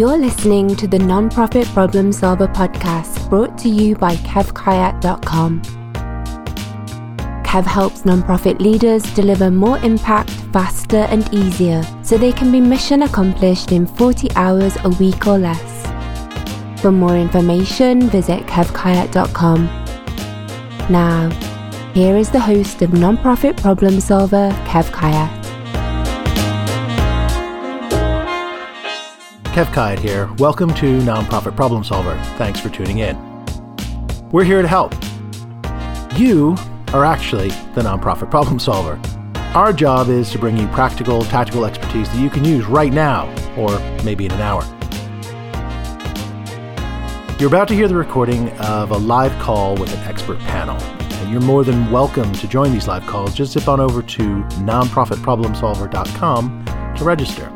You're listening to the Nonprofit Problem Solver podcast brought to you by KevKayat.com. Kev helps nonprofit leaders deliver more impact faster and easier so they can be mission accomplished in 40 hours a week or less. For more information, visit kevkayat.com. Now, here is the host of Nonprofit Problem Solver, Kev Kayat. Kev Kayat here. Welcome to Nonprofit Problem Solver. Thanks for tuning in. We're here to help. You are actually the nonprofit problem solver. Our job is to bring you practical, tactical expertise that you can use right now, or maybe in an hour. You're about to hear the recording of a live call with an expert panel. And you're more than welcome to join these live calls. Just zip on over to nonprofitproblemsolver.com to register.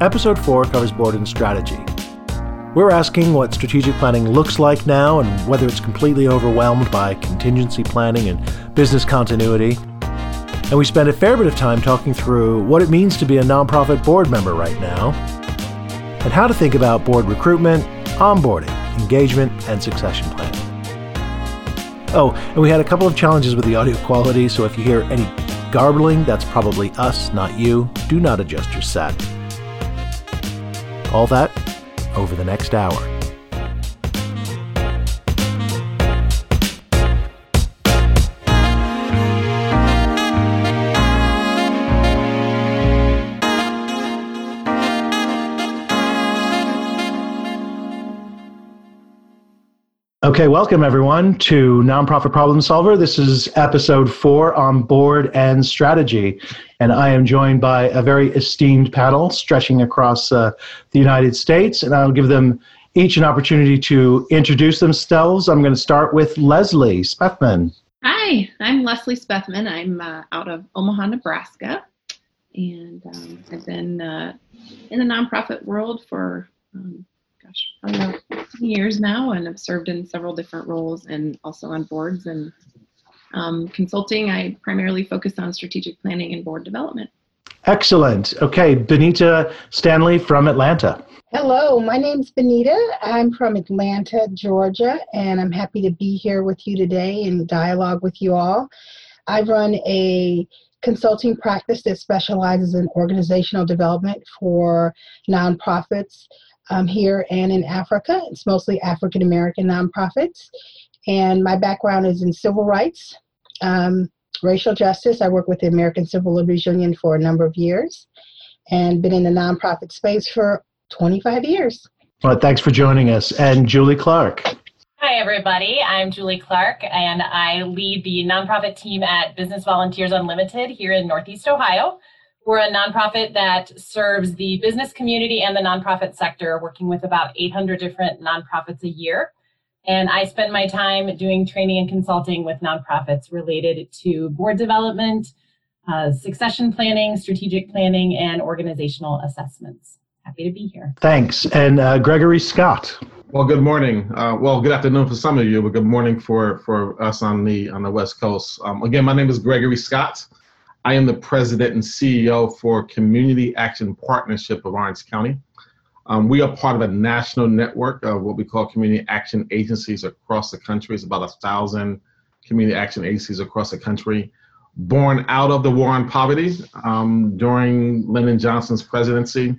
Episode 4 covers board and strategy. We're asking what strategic planning looks like now and whether it's completely overwhelmed by contingency planning and business continuity. And we spend a fair bit of time talking through what it means to be a nonprofit board member right now, and how to think about board recruitment, onboarding, engagement, and succession planning. Oh, and we had a couple of challenges with the audio quality, so if you hear any garbling, that's probably us, not you. Do not adjust your set. All that over the next hour. Okay, welcome everyone to Nonprofit Problem Solver. This is episode four on board and strategy. And I am joined by a very esteemed panel stretching across uh, the United States. And I'll give them each an opportunity to introduce themselves. I'm going to start with Leslie Spethman. Hi, I'm Leslie Spethman. I'm uh, out of Omaha, Nebraska. And um, I've been uh, in the nonprofit world for um, gosh, I don't know, years now, and have served in several different roles and also on boards and um, consulting. I primarily focus on strategic planning and board development. Excellent. Okay, Benita Stanley from Atlanta. Hello, my name's Benita. I'm from Atlanta, Georgia, and I'm happy to be here with you today and dialogue with you all. I run a consulting practice that specializes in organizational development for nonprofits um, here and in Africa. It's mostly African American nonprofits. And my background is in civil rights, um, racial justice. I work with the American Civil Liberties Union for a number of years and been in the nonprofit space for 25 years. Well, thanks for joining us. And Julie Clark. Hi, everybody. I'm Julie Clark, and I lead the nonprofit team at Business Volunteers Unlimited here in Northeast Ohio. We're a nonprofit that serves the business community and the nonprofit sector, working with about 800 different nonprofits a year. And I spend my time doing training and consulting with nonprofits related to board development, uh, succession planning, strategic planning, and organizational assessments. Happy to be here. Thanks. And uh, Gregory Scott. Well, good morning. Uh, well, good afternoon for some of you, but good morning for, for us on the on the West Coast. Um, again, my name is Gregory Scott. I am the president and CEO for Community Action Partnership of Orange County. Um, we are part of a national network of what we call community action agencies across the country. It's about a thousand community action agencies across the country, born out of the war on poverty um, during Lyndon Johnson's presidency.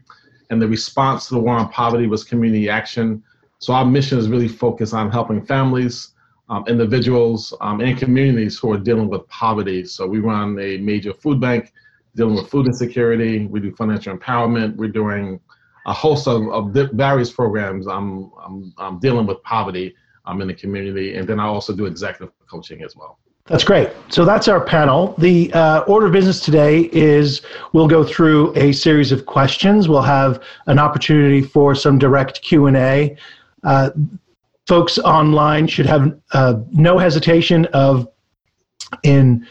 And the response to the war on poverty was community action. So our mission is really focused on helping families, um, individuals um, and communities who are dealing with poverty. So we run a major food bank dealing with food insecurity. We do financial empowerment. We're doing a host of, of various programs um, um, um, dealing with poverty um, in the community. And then I also do executive coaching as well. That's great. So that's our panel. The uh, order of business today is we'll go through a series of questions. We'll have an opportunity for some direct Q and A. Uh, folks online should have uh, no hesitation of in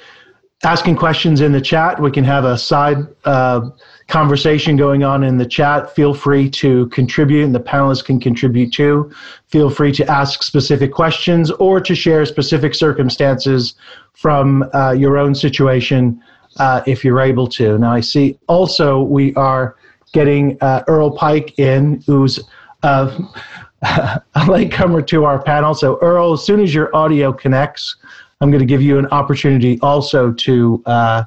asking questions in the chat. We can have a side uh, conversation going on in the chat. Feel free to contribute, and the panelists can contribute too. Feel free to ask specific questions or to share specific circumstances from uh, your own situation uh, if you're able to. Now, I see also we are getting uh, Earl Pike in, who's uh, a latecomer to our panel. So, Earl, as soon as your audio connects, I'm going to give you an opportunity also to uh,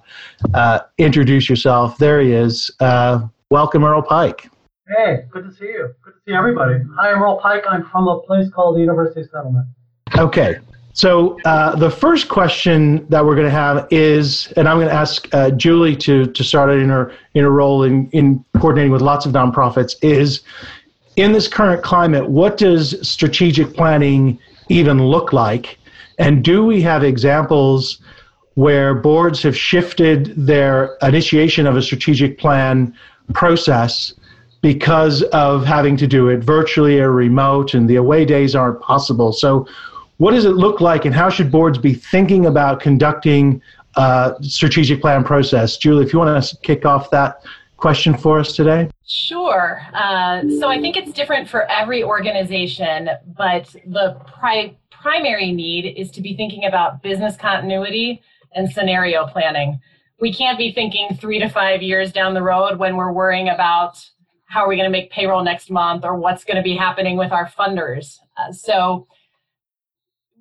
uh, introduce yourself. There he is. Uh, welcome, Earl Pike. Hey, good to see you. Good to see everybody. Hi, I'm Earl Pike. I'm from a place called the University Settlement. Okay. So uh, the first question that we're going to have is, and I'm going to ask uh, Julie to to start in her in her role in in coordinating with lots of nonprofits. Is in this current climate, what does strategic planning even look like? And do we have examples where boards have shifted their initiation of a strategic plan process because of having to do it virtually or remote and the away days aren't possible? So, what does it look like, and how should boards be thinking about conducting a strategic plan process? Julie, if you want to kick off that question for us today? Sure. Uh, so I think it's different for every organization, but the pri- primary need is to be thinking about business continuity and scenario planning. We can't be thinking three to five years down the road when we're worrying about how are we going to make payroll next month or what's going to be happening with our funders. Uh, so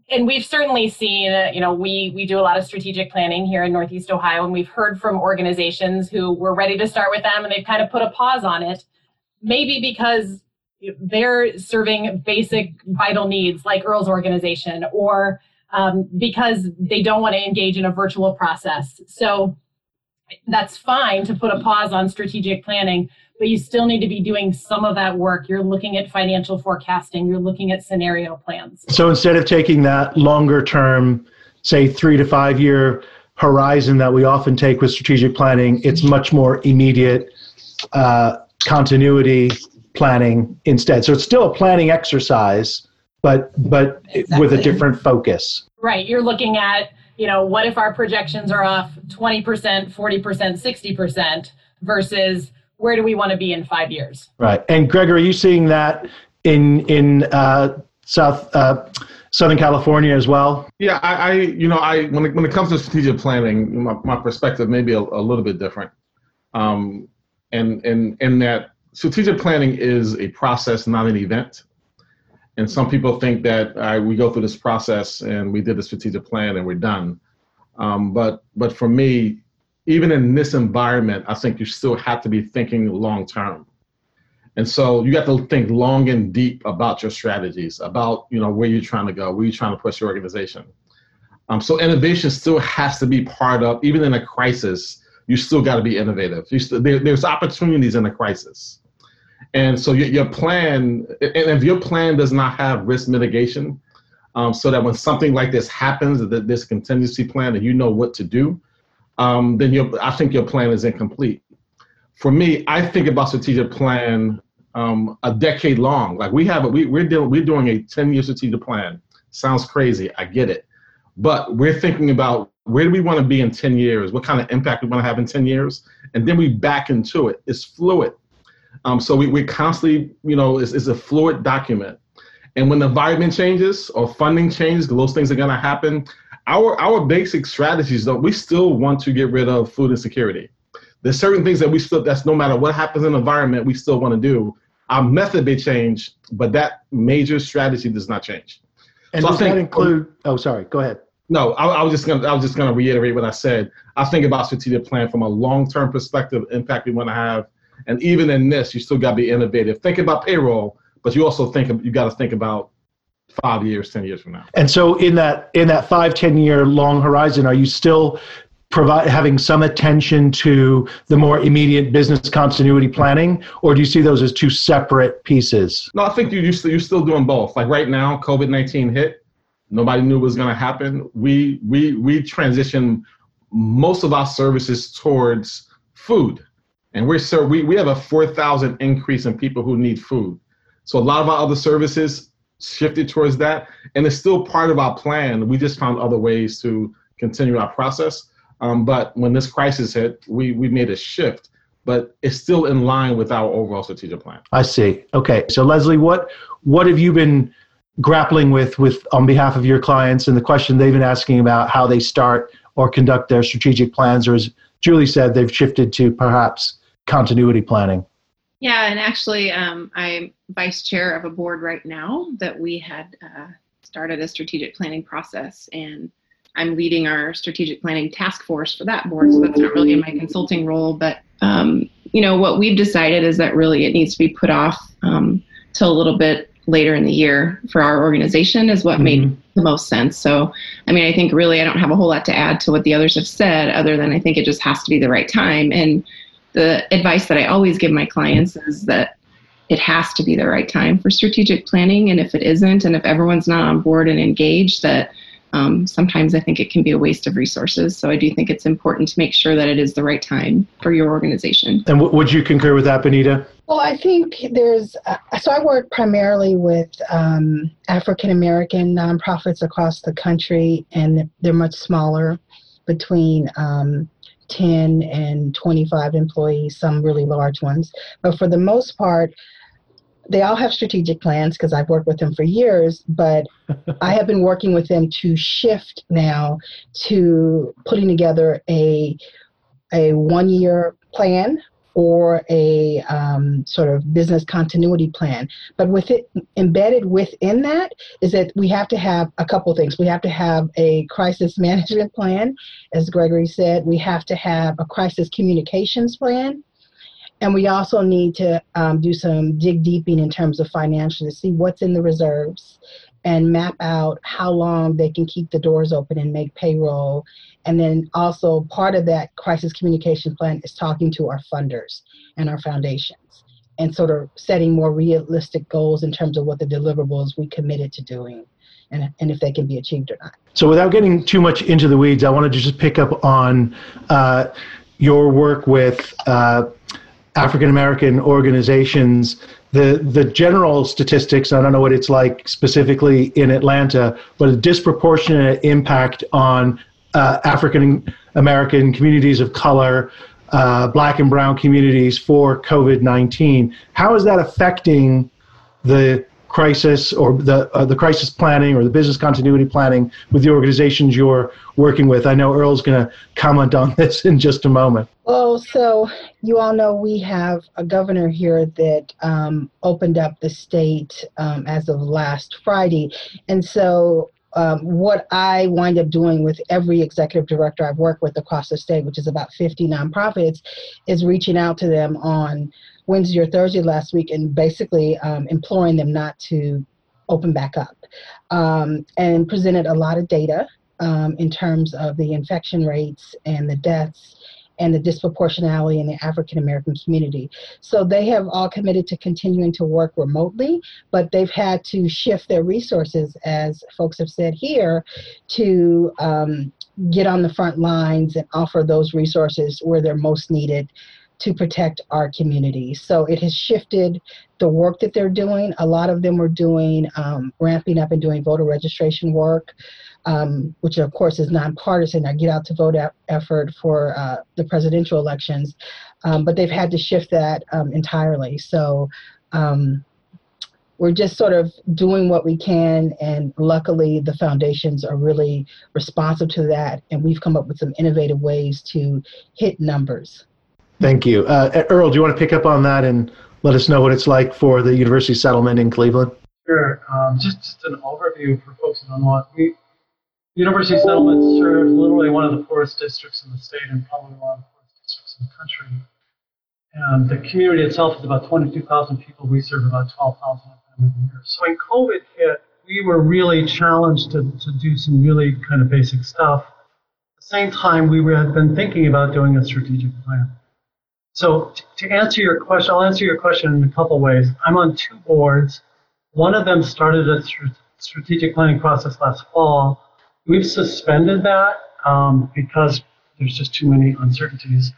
and we've certainly seen, you know, we we do a lot of strategic planning here in Northeast Ohio, and we've heard from organizations who were ready to start with them, and they've kind of put a pause on it, maybe because they're serving basic vital needs like Earl's organization, or um, because they don't want to engage in a virtual process. So that's fine to put a pause on strategic planning but you still need to be doing some of that work. You're looking at financial forecasting, you're looking at scenario plans. So instead of taking that longer term, say three to five year horizon that we often take with strategic planning, it's much more immediate uh, continuity planning instead. So it's still a planning exercise, but but exactly. with a different focus. Right. You're looking at you know what if our projections are off 20%, 40%, 60% versus where do we want to be in five years? Right. And Greg, are you seeing that in in uh, South uh, Southern California as well? Yeah, I, I, you know I when it, when it comes to strategic planning, my, my perspective may be a, a little bit different. Um, and and in that strategic planning is a process, not an event. And some people think that uh, we go through this process and we did the strategic plan and we're done. Um, but but for me, even in this environment, I think you still have to be thinking long term. And so you have to think long and deep about your strategies, about you know where you're trying to go, where you're trying to push your organization. Um, so innovation still has to be part of, even in a crisis, you still got to be innovative. There, there's opportunities in a crisis. And so your, your, plan, and if your plan does not have risk mitigation, um, so that when something like this happens, that this contingency plan, and you know what to do, um, then I think your plan is incomplete. For me, I think about strategic plan um, a decade long. Like we have, a, we, we're doing, we're doing a 10 year strategic plan. Sounds crazy. I get it. But we're thinking about where do we want to be in 10 years? What kind of impact we want to have in 10 years? And then we back into it. It's fluid. Um, so we, we constantly, you know, it's, it's a fluid document. And when the environment changes or funding changes, those things are going to happen our our basic strategies though we still want to get rid of food insecurity. There's certain things that we still that's no matter what happens in the environment we still want to do. Our method may change but that major strategy does not change. And so does think, that include oh sorry go ahead. No I, I was just gonna i was just gonna reiterate what i said. I think about strategic plan from a long-term perspective impact we want to have. And even in this you still got to be innovative. Think about payroll but you also think you got to think about five years, ten years from now. And so, in that in that five, ten year long horizon, are you still provide having some attention to the more immediate business continuity planning, or do you see those as two separate pieces? No, I think you you still, you're still doing both. Like right now, COVID nineteen hit. Nobody knew what was going to happen. We we we transitioned most of our services towards food, and we're so we we have a four thousand increase in people who need food. So a lot of our other services shifted towards that, and it's still part of our plan. We just found other ways to continue our process. Um, but when this crisis hit, we we made a shift, but it's still in line with our overall strategic plan. I see. Okay, so Leslie, what what have you been grappling with with on behalf of your clients and the question they've been asking about how they start or conduct their strategic plans, or as Julie said, they've shifted to perhaps continuity planning. Yeah, and actually, um, I'm vice chair of a board right now that we had uh, started a strategic planning process, and I'm leading our strategic planning task force for that board. So that's not really in my consulting role, but um, you know what we've decided is that really it needs to be put off um, till a little bit later in the year for our organization is what mm-hmm. made the most sense. So, I mean, I think really I don't have a whole lot to add to what the others have said, other than I think it just has to be the right time. And the advice that I always give my clients is that it has to be the right time for strategic planning. And if it isn't, and if everyone's not on board and engaged, that um, sometimes I think it can be a waste of resources. So I do think it's important to make sure that it is the right time for your organization. And w- would you concur with that, Benita? Well, I think there's, uh, so I work primarily with um, African American nonprofits across the country, and they're much smaller, between um, 10 and 25 employees, some really large ones. But for the most part, they all have strategic plans because I've worked with them for years, but I have been working with them to shift now to putting together a a one year plan or a um, sort of business continuity plan. But with it embedded within that is that we have to have a couple things. We have to have a crisis management plan, as Gregory said. We have to have a crisis communications plan. And we also need to um, do some dig deeping in terms of financial to see what's in the reserves and map out how long they can keep the doors open and make payroll. And then also part of that crisis communication plan is talking to our funders and our foundations and sort of setting more realistic goals in terms of what the deliverables we committed to doing and, and if they can be achieved or not. So without getting too much into the weeds, I wanted to just pick up on uh, your work with uh, African American organizations, the the general statistics, I don't know what it's like specifically in Atlanta, but a disproportionate impact on uh, African American communities of color, uh, black and brown communities for COVID 19. How is that affecting the crisis or the uh, the crisis planning or the business continuity planning with the organizations you're working with. I know Earl's going to comment on this in just a moment. Well, so you all know we have a governor here that um, opened up the state um, as of last Friday, and so um, what I wind up doing with every executive director I've worked with across the state, which is about 50 nonprofits, is reaching out to them on Wednesday or Thursday last week and basically um, imploring them not to open back up um, and presented a lot of data um, in terms of the infection rates and the deaths and the disproportionality in the African American community. So they have all committed to continuing to work remotely, but they've had to shift their resources, as folks have said here, to um, get on the front lines and offer those resources where they're most needed to protect our community. So it has shifted the work that they're doing. A lot of them were doing um, ramping up and doing voter registration work, um, which of course is nonpartisan. Our Get Out to Vote effort for uh, the presidential elections, um, but they've had to shift that um, entirely. So um, we're just sort of doing what we can, and luckily the foundations are really responsive to that, and we've come up with some innovative ways to hit numbers. Thank you. Uh, Earl, do you want to pick up on that and let us know what it's like for the university settlement in Cleveland? Sure. Um, just, just an overview for folks who don't know. We, university settlement serves literally one of the poorest districts in the state and probably one of the poorest districts in the country. And the community itself is about 22,000 people. We serve about 12,000 of them a year. So when COVID hit, we were really challenged to, to do some really kind of basic stuff. At the same time, we had been thinking about doing a strategic plan. So to answer your question, I'll answer your question in a couple ways. I'm on two boards. One of them started a strategic planning process last fall. We've suspended that um, because there's just too many uncertainties.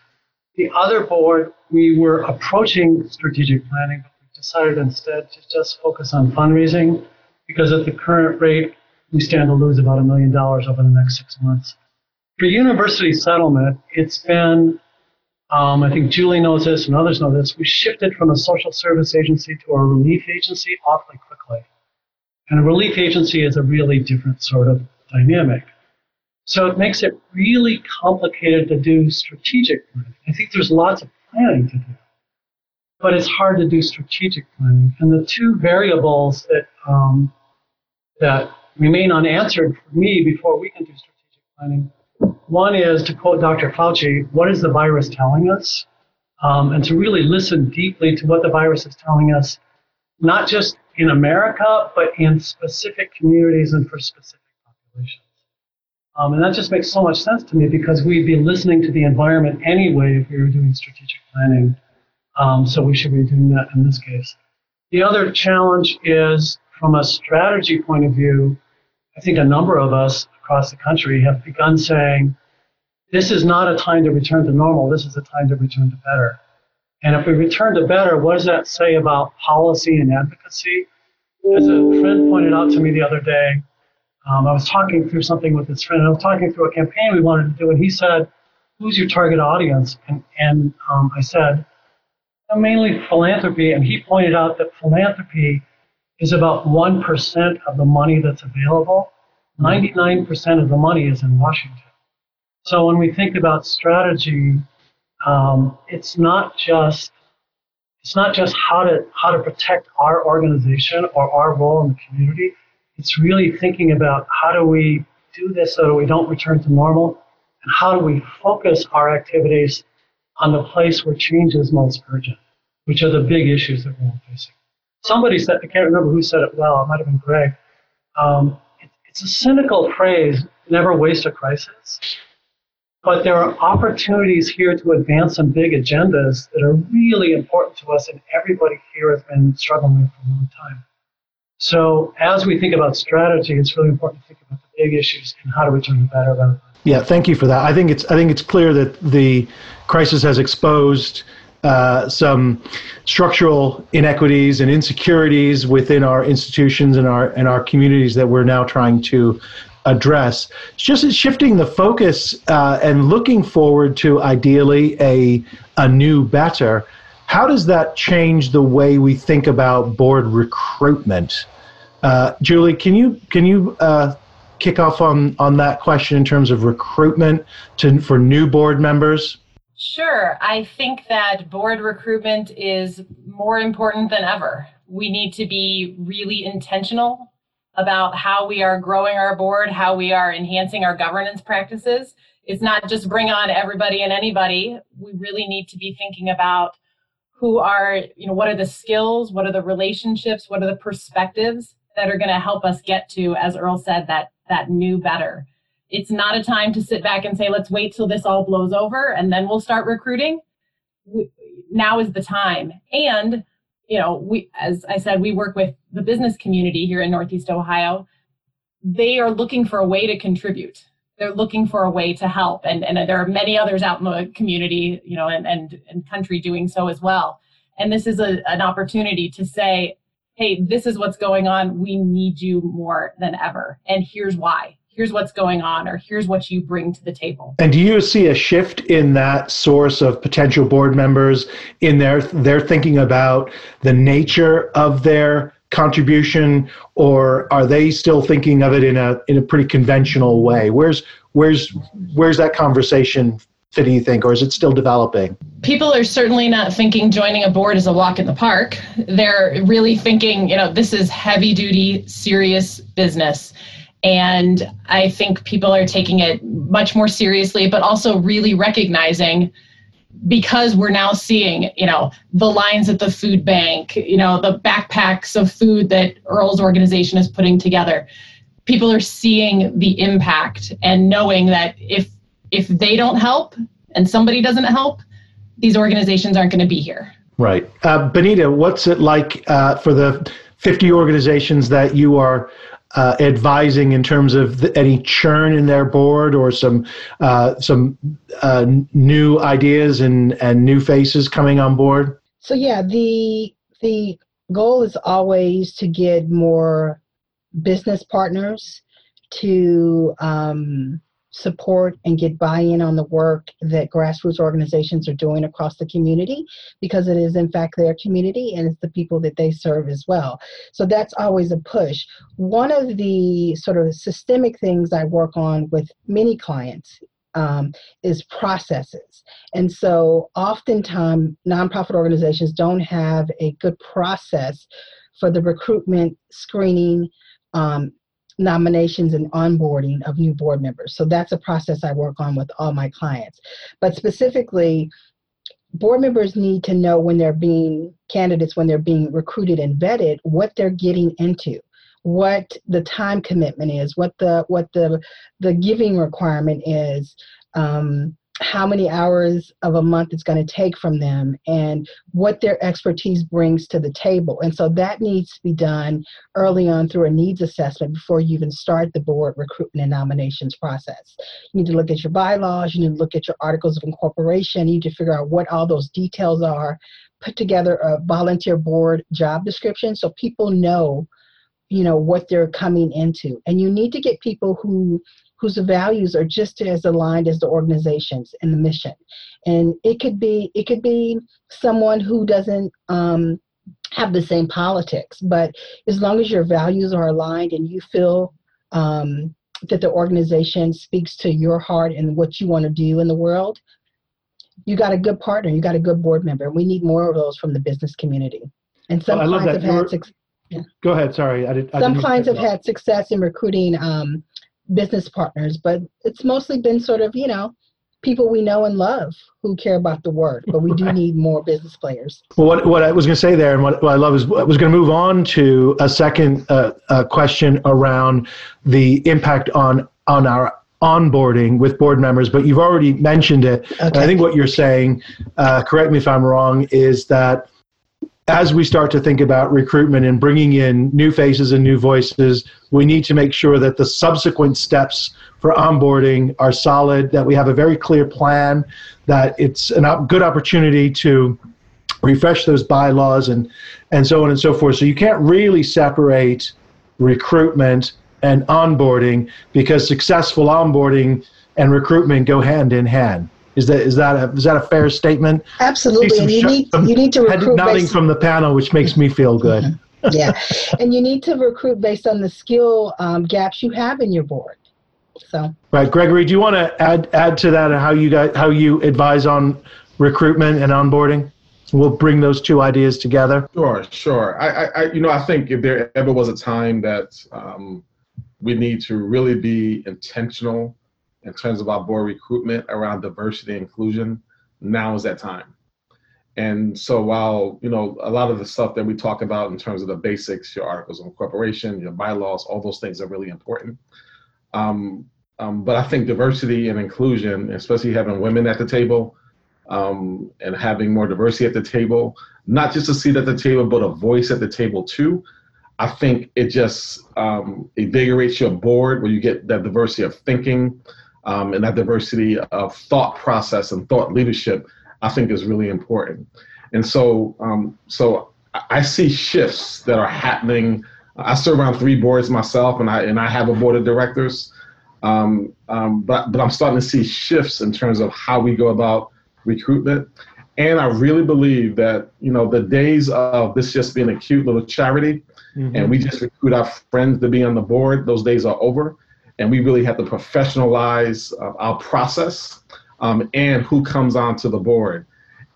The other board, we were approaching strategic planning, but we decided instead to just focus on fundraising because at the current rate, we stand to lose about a million dollars over the next six months. For university settlement, it's been um, I think Julie knows this and others know this. We shifted from a social service agency to a relief agency awfully quickly. And a relief agency is a really different sort of dynamic. So it makes it really complicated to do strategic planning. I think there's lots of planning to do. but it's hard to do strategic planning. And the two variables that um, that remain unanswered for me before we can do strategic planning. One is to quote Dr. Fauci, what is the virus telling us? Um, and to really listen deeply to what the virus is telling us, not just in America, but in specific communities and for specific populations. Um, and that just makes so much sense to me because we'd be listening to the environment anyway if we were doing strategic planning. Um, so we should be doing that in this case. The other challenge is from a strategy point of view, I think a number of us across the country have begun saying, this is not a time to return to normal, this is a time to return to better. And if we return to better, what does that say about policy and advocacy? As a friend pointed out to me the other day, um, I was talking through something with this friend, and I was talking through a campaign we wanted to do, and he said, Who's your target audience? And, and um, I said, Mainly philanthropy. And he pointed out that philanthropy is about 1% of the money that's available. 99% of the money is in Washington. So when we think about strategy, um, it's not just it's not just how to how to protect our organization or our role in the community. It's really thinking about how do we do this so that we don't return to normal, and how do we focus our activities on the place where change is most urgent, which are the big issues that we're facing somebody said, I can't remember who said it well, it might have been Greg. Um, it, it's a cynical phrase, never waste a crisis. But there are opportunities here to advance some big agendas that are really important to us, and everybody here has been struggling with for a long time. So, as we think about strategy, it's really important to think about the big issues and how to return to better. Yeah, thank you for that. I think it's I think it's clear that the crisis has exposed uh, some structural inequities and insecurities within our institutions and our and our communities that we're now trying to address. Just shifting the focus uh, and looking forward to ideally a a new better. How does that change the way we think about board recruitment? Uh, Julie, can you can you uh, kick off on on that question in terms of recruitment to for new board members? Sure. I think that board recruitment is more important than ever. We need to be really intentional about how we are growing our board, how we are enhancing our governance practices. It's not just bring on everybody and anybody. We really need to be thinking about who are, you know, what are the skills, what are the relationships, what are the perspectives that are going to help us get to, as Earl said, that that new better. It's not a time to sit back and say, let's wait till this all blows over and then we'll start recruiting. We, now is the time. And, you know, we, as I said, we work with the business community here in Northeast Ohio. They are looking for a way to contribute. They're looking for a way to help. And, and there are many others out in the community, you know, and, and, and country doing so as well. And this is a, an opportunity to say, hey, this is what's going on. We need you more than ever. And here's why here's what's going on or here's what you bring to the table and do you see a shift in that source of potential board members in their they're thinking about the nature of their contribution or are they still thinking of it in a in a pretty conventional way? Where's where's where's that conversation fitting you think or is it still developing? People are certainly not thinking joining a board is a walk in the park. They're really thinking you know this is heavy duty serious business. And I think people are taking it much more seriously, but also really recognizing because we're now seeing, you know, the lines at the food bank, you know, the backpacks of food that Earl's organization is putting together. People are seeing the impact and knowing that if if they don't help and somebody doesn't help, these organizations aren't going to be here. Right. Uh, Benita, what's it like uh, for the 50 organizations that you are uh, advising in terms of the, any churn in their board or some uh, some uh, new ideas and and new faces coming on board? So yeah, the the goal is always to get more business partners to um, support and get buy-in on the work that grassroots organizations are doing across the community because it is in fact their community and it's the people that they serve as well so that's always a push one of the sort of systemic things i work on with many clients um, is processes. And so oftentimes nonprofit organizations don't have a good process for the recruitment, screening, um, nominations and onboarding of new board members. So that's a process I work on with all my clients. But specifically, board members need to know when they're being candidates, when they're being recruited and vetted, what they're getting into what the time commitment is, what the what the the giving requirement is, um, how many hours of a month it's going to take from them and what their expertise brings to the table. And so that needs to be done early on through a needs assessment before you even start the board recruitment and nominations process. You need to look at your bylaws, you need to look at your articles of incorporation, you need to figure out what all those details are, put together a volunteer board job description so people know you know what they're coming into and you need to get people who whose values are just as aligned as the organizations and the mission and it could be it could be someone who doesn't um, have the same politics but as long as your values are aligned and you feel um, that the organization speaks to your heart and what you want to do in the world you got a good partner you got a good board member we need more of those from the business community and some well, clients have had success yeah. Go ahead. Sorry, I did. I Some clients have had success in recruiting um, business partners, but it's mostly been sort of you know people we know and love who care about the work. But we do need more business players. Well, what what I was going to say there, and what, what I love is I was going to move on to a second uh, uh, question around the impact on on our onboarding with board members, but you've already mentioned it. Okay. I think what you're saying, uh, correct me if I'm wrong, is that as we start to think about recruitment and bringing in new faces and new voices, we need to make sure that the subsequent steps for onboarding are solid, that we have a very clear plan, that it's a good opportunity to refresh those bylaws and, and so on and so forth. So you can't really separate recruitment and onboarding because successful onboarding and recruitment go hand in hand. Is that is that a, is that a fair statement? Absolutely, and you need you need to recruit nodding based, from the panel, which makes me feel good. Mm-hmm. yeah, and you need to recruit based on the skill um, gaps you have in your board. So right, Gregory, do you want to add add to that and how you guys how you advise on recruitment and onboarding? We'll bring those two ideas together. Sure, sure. I, I, you know, I think if there ever was a time that um, we need to really be intentional in terms of our board recruitment around diversity and inclusion, now is that time. And so while, you know, a lot of the stuff that we talk about in terms of the basics, your articles of incorporation, your bylaws, all those things are really important. Um, um, but I think diversity and inclusion, especially having women at the table um, and having more diversity at the table, not just a seat at the table, but a voice at the table too. I think it just um, invigorates your board where you get that diversity of thinking, um, and that diversity of thought process and thought leadership, I think is really important. And so, um, so I see shifts that are happening. I serve on three boards myself, and I and I have a board of directors. Um, um, but but I'm starting to see shifts in terms of how we go about recruitment. And I really believe that you know the days of this just being a cute little charity, mm-hmm. and we just recruit our friends to be on the board. Those days are over and we really have to professionalize uh, our process um, and who comes onto the board.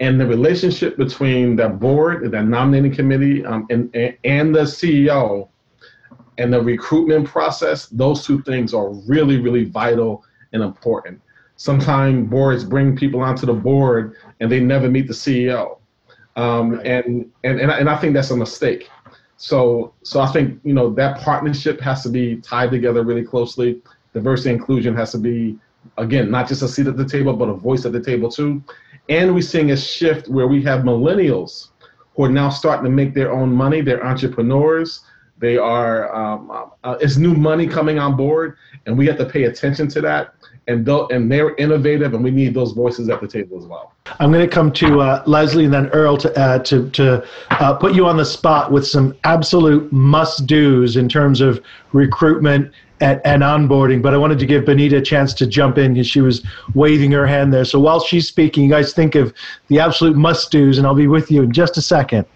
And the relationship between the board, the nominating committee, um, and, and the CEO and the recruitment process, those two things are really, really vital and important. Sometimes boards bring people onto the board and they never meet the CEO. Um, and, and, and, I, and I think that's a mistake. So, so I think you know that partnership has to be tied together really closely. Diversity inclusion has to be, again, not just a seat at the table, but a voice at the table too. And we're seeing a shift where we have millennials who are now starting to make their own money. They're entrepreneurs. They are. Um, uh, it's new money coming on board, and we have to pay attention to that and and they're innovative, and we need those voices at the table as well. I'm going to come to uh, Leslie and then Earl to uh, to to uh, put you on the spot with some absolute must dos in terms of recruitment and, and, onboarding. But I wanted to give Benita a chance to jump in because she was waving her hand there. So while she's speaking, you guys think of the absolute must dos, and I'll be with you in just a second.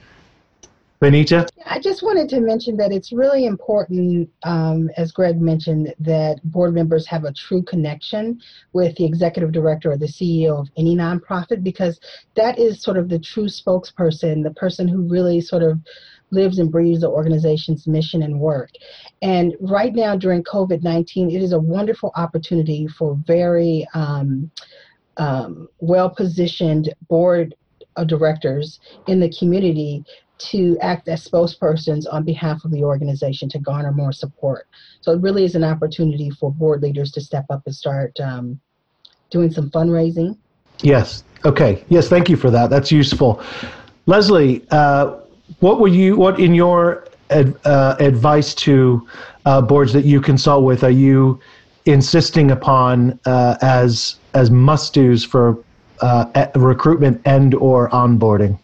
Benita? I just wanted to mention that it's really important, um, as Greg mentioned, that board members have a true connection with the executive director or the CEO of any nonprofit because that is sort of the true spokesperson, the person who really sort of lives and breathes the organization's mission and work. And right now, during COVID 19, it is a wonderful opportunity for very um, um, well positioned board of directors in the community to act as spokespersons on behalf of the organization to garner more support. So it really is an opportunity for board leaders to step up and start um, doing some fundraising. Yes. Okay. Yes. Thank you for that. That's useful. Leslie, uh, what were you? What in your ad, uh, advice to uh, boards that you consult with are you insisting upon uh, as as must dos for uh, recruitment and or onboarding?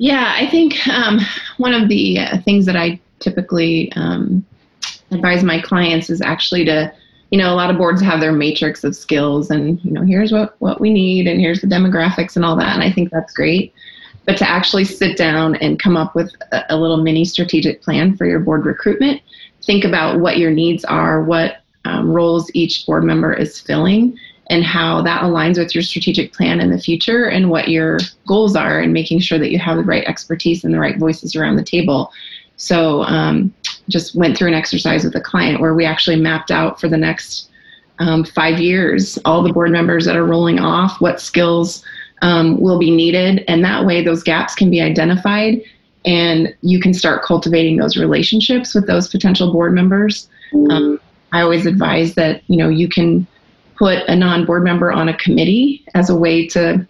Yeah, I think um, one of the things that I typically um, advise my clients is actually to, you know, a lot of boards have their matrix of skills and, you know, here's what, what we need and here's the demographics and all that. And I think that's great. But to actually sit down and come up with a, a little mini strategic plan for your board recruitment, think about what your needs are, what um, roles each board member is filling, and how that aligns with your strategic plan in the future and what your goals are and making sure that you have the right expertise and the right voices around the table. So um, just went through an exercise with a client where we actually mapped out for the next um, five years all the board members that are rolling off what skills um, will be needed. And that way those gaps can be identified and you can start cultivating those relationships with those potential board members. Um, i always advise that you know you can put a non-board member on a committee as a way to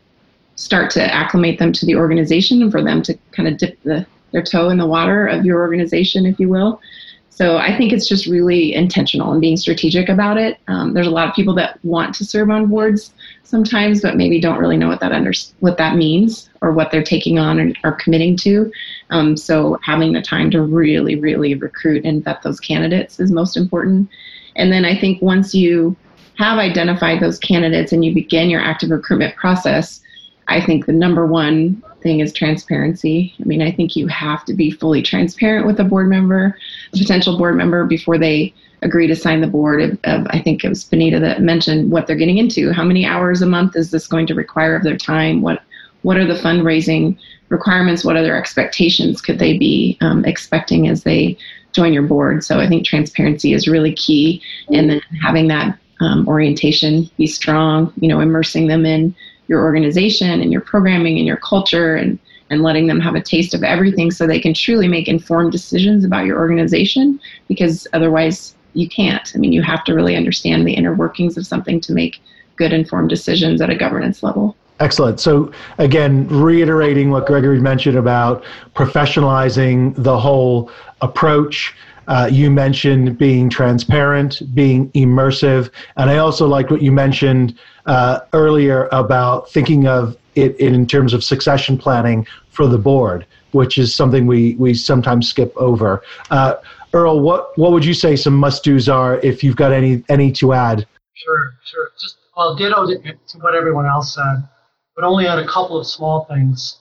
start to acclimate them to the organization and for them to kind of dip the, their toe in the water of your organization, if you will. So I think it's just really intentional and being strategic about it. Um, there's a lot of people that want to serve on boards sometimes, but maybe don't really know what that under, what that means or what they're taking on or, or committing to. Um, so having the time to really, really recruit and vet those candidates is most important. And then I think once you have identified those candidates and you begin your active recruitment process, I think the number one thing is transparency. I mean, I think you have to be fully transparent with a board member, a potential board member, before they agree to sign the board. Of, of, I think it was Benita that mentioned what they're getting into. How many hours a month is this going to require of their time? What what are the fundraising requirements? What other expectations could they be um, expecting as they join your board? So I think transparency is really key, and then having that um, orientation be strong, you know, immersing them in your organization and your programming and your culture and, and letting them have a taste of everything so they can truly make informed decisions about your organization because otherwise you can't. I mean, you have to really understand the inner workings of something to make good informed decisions at a governance level. Excellent. So, again, reiterating what Gregory mentioned about professionalizing the whole approach, uh, you mentioned being transparent, being immersive, and I also liked what you mentioned uh, earlier about thinking of it in terms of succession planning for the board, which is something we we sometimes skip over. Uh, Earl, what what would you say some must dos are if you've got any any to add? Sure, sure. Just well, ditto to what everyone else said, but only add a couple of small things.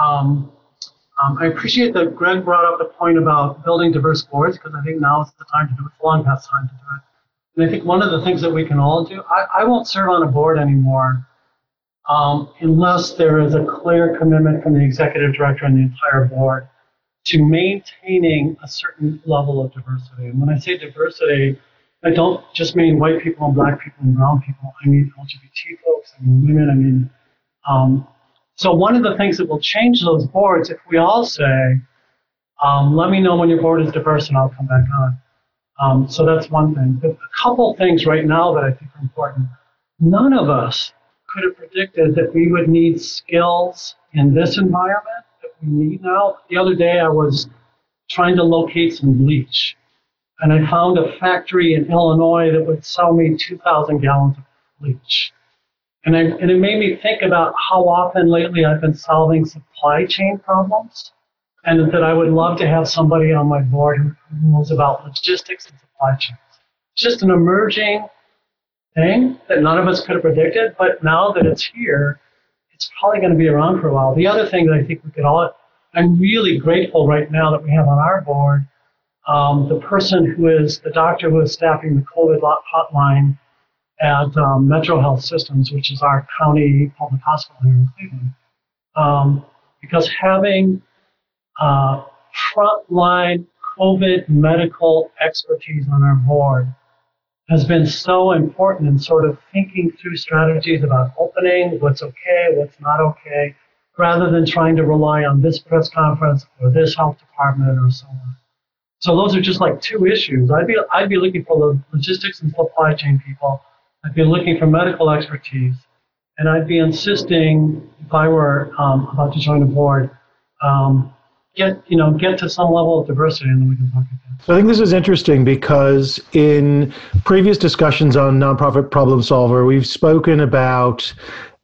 Um, um, I appreciate that Greg brought up the point about building diverse boards because I think now is the time to do it. It's long past time to do it. And I think one of the things that we can all do, I, I won't serve on a board anymore um, unless there is a clear commitment from the executive director and the entire board to maintaining a certain level of diversity. And when I say diversity, I don't just mean white people and black people and brown people. I mean LGBT folks, I mean women, I mean um, so one of the things that will change those boards, if we all say, um, let me know when your board is diverse and I'll come back on. Um, so that's one thing. But a couple things right now that I think are important. None of us could have predicted that we would need skills in this environment that we need now. The other day I was trying to locate some bleach. And I found a factory in Illinois that would sell me 2,000 gallons of bleach. And, I, and it made me think about how often lately I've been solving supply chain problems, and that I would love to have somebody on my board who knows about logistics and supply chains. It's just an emerging thing that none of us could have predicted, but now that it's here, it's probably going to be around for a while. The other thing that I think we could all I'm really grateful right now that we have on our board um, the person who is the doctor who is staffing the COVID hotline at um, Metro Health Systems, which is our county public hospital here in Cleveland. Um, because having uh, frontline COVID medical expertise on our board has been so important in sort of thinking through strategies about opening, what's okay, what's not okay, rather than trying to rely on this press conference or this health department or so on. So those are just like two issues. I'd be I'd be looking for the logistics and supply chain people. I'd be looking for medical expertise, and I'd be insisting if I were um, about to join a board, um, get you know get to some level of diversity, and then we can talk again. So I think this is interesting because in previous discussions on nonprofit problem solver, we've spoken about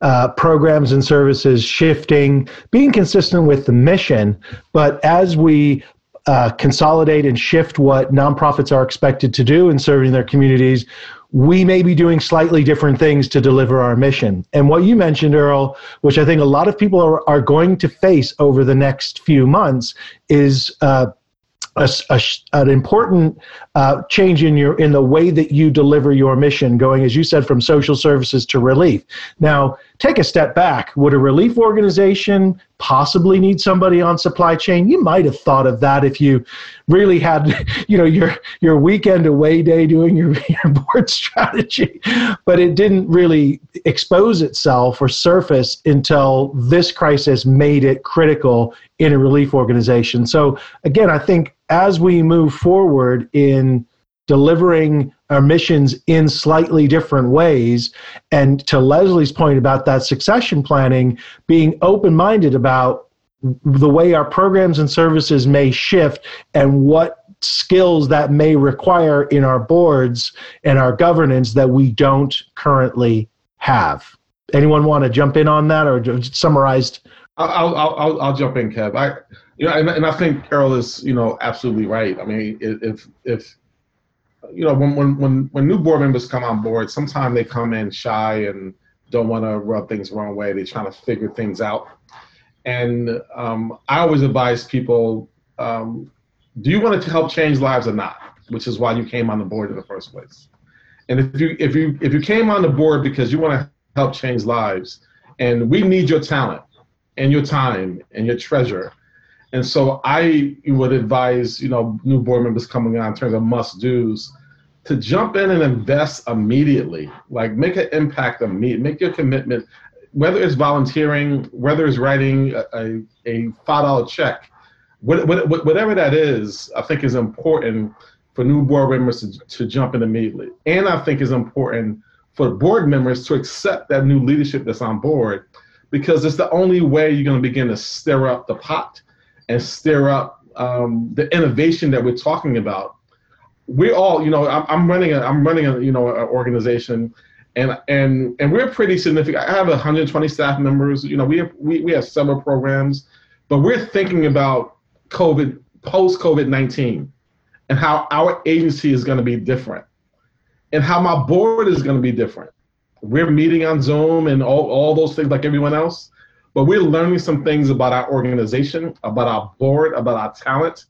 uh, programs and services shifting, being consistent with the mission, but as we uh, consolidate and shift what nonprofits are expected to do in serving their communities, we may be doing slightly different things to deliver our mission. And what you mentioned, Earl, which I think a lot of people are, are going to face over the next few months, is uh, a, a, an important uh, change in your in the way that you deliver your mission, going as you said from social services to relief. Now, take a step back. Would a relief organization possibly need somebody on supply chain? You might have thought of that if you really had, you know, your your weekend away day doing your, your board strategy, but it didn't really expose itself or surface until this crisis made it critical in a relief organization. So again, I think as we move forward in delivering our missions in slightly different ways, and to Leslie's point about that succession planning, being open minded about the way our programs and services may shift and what skills that may require in our boards and our governance that we don't currently have. Anyone want to jump in on that or summarized? I'll, I'll, I'll, jump in, Kev. I, you know, and, and I think Earl is, you know, absolutely right. I mean, if if you know, when when when when new board members come on board, sometimes they come in shy and don't want to rub things the wrong way. They're trying to figure things out. And um, I always advise people: um, Do you want to help change lives or not? Which is why you came on the board in the first place. And if you if you if you came on the board because you want to help change lives, and we need your talent and your time and your treasure. And so I would advise, you know, new board members coming on in terms of must do's to jump in and invest immediately. Like make an impact immediately, make your commitment, whether it's volunteering, whether it's writing a, a five dollar check, whatever that is, I think is important for new board members to, to jump in immediately. And I think is important for board members to accept that new leadership that's on board because it's the only way you're going to begin to stir up the pot and stir up um, the innovation that we're talking about. We're all, you know, I'm, I'm running a, I'm running a, you know, an organization, and and and we're pretty significant. I have 120 staff members. You know, we have we, we have several programs, but we're thinking about COVID post COVID 19 and how our agency is going to be different, and how my board is going to be different we're meeting on Zoom and all, all those things like everyone else, but we're learning some things about our organization, about our board, about our talent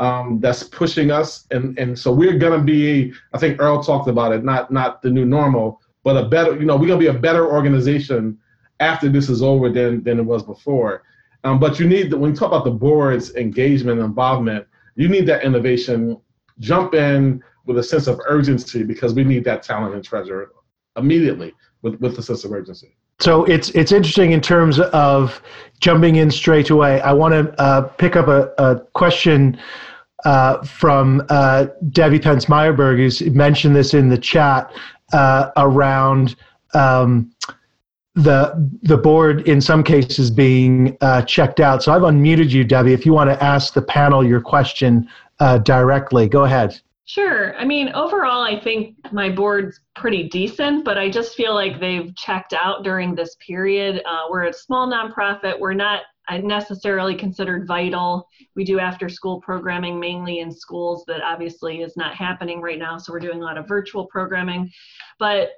um, that's pushing us. And, and so we're going to be, I think Earl talked about it, not, not the new normal, but a better, you know, we're going to be a better organization after this is over than, than it was before. Um, but you need, when you talk about the board's engagement and involvement, you need that innovation. Jump in with a sense of urgency because we need that talent and treasure immediately with, with the sense of urgency. So it's it's interesting in terms of jumping in straight away. I want to uh, pick up a, a question uh, from uh, Debbie Pence Meyerberg, who's mentioned this in the chat uh, around um, the the board in some cases being uh, checked out. So I've unmuted you, Debbie. If you want to ask the panel your question uh, directly, go ahead. Sure. I mean, overall, I think my board's pretty decent, but I just feel like they've checked out during this period. Uh, we're a small nonprofit. We're not necessarily considered vital. We do after school programming mainly in schools that obviously is not happening right now. So we're doing a lot of virtual programming. But